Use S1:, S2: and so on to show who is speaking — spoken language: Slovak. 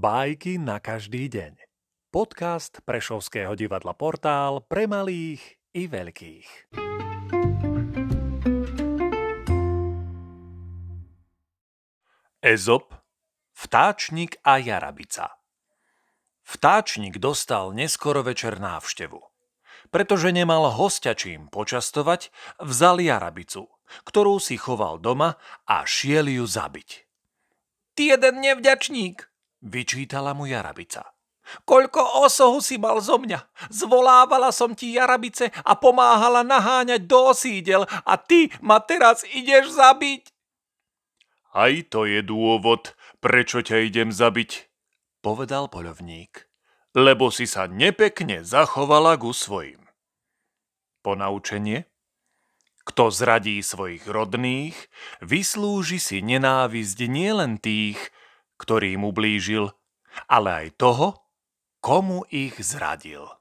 S1: Bajky na každý deň. Podcast Prešovského divadla Portál pre malých i veľkých. Ezop, vtáčnik a jarabica Vtáčnik dostal neskoro večer návštevu. Pretože nemal hostia čím počastovať, vzal jarabicu, ktorú si choval doma a šiel ju zabiť.
S2: Ty jeden nevďačník,
S1: Vyčítala mu jarabica.
S2: Koľko osohu si mal zo mňa? Zvolávala som ti jarabice a pomáhala naháňať do osídel a ty ma teraz ideš zabiť?
S1: Aj to je dôvod, prečo ťa idem zabiť, povedal poľovník. Lebo si sa nepekne zachovala ku svojim. Ponaučenie? Kto zradí svojich rodných, vyslúži si nenávisť nielen tých, ktorý mu blížil, ale aj toho, komu ich zradil.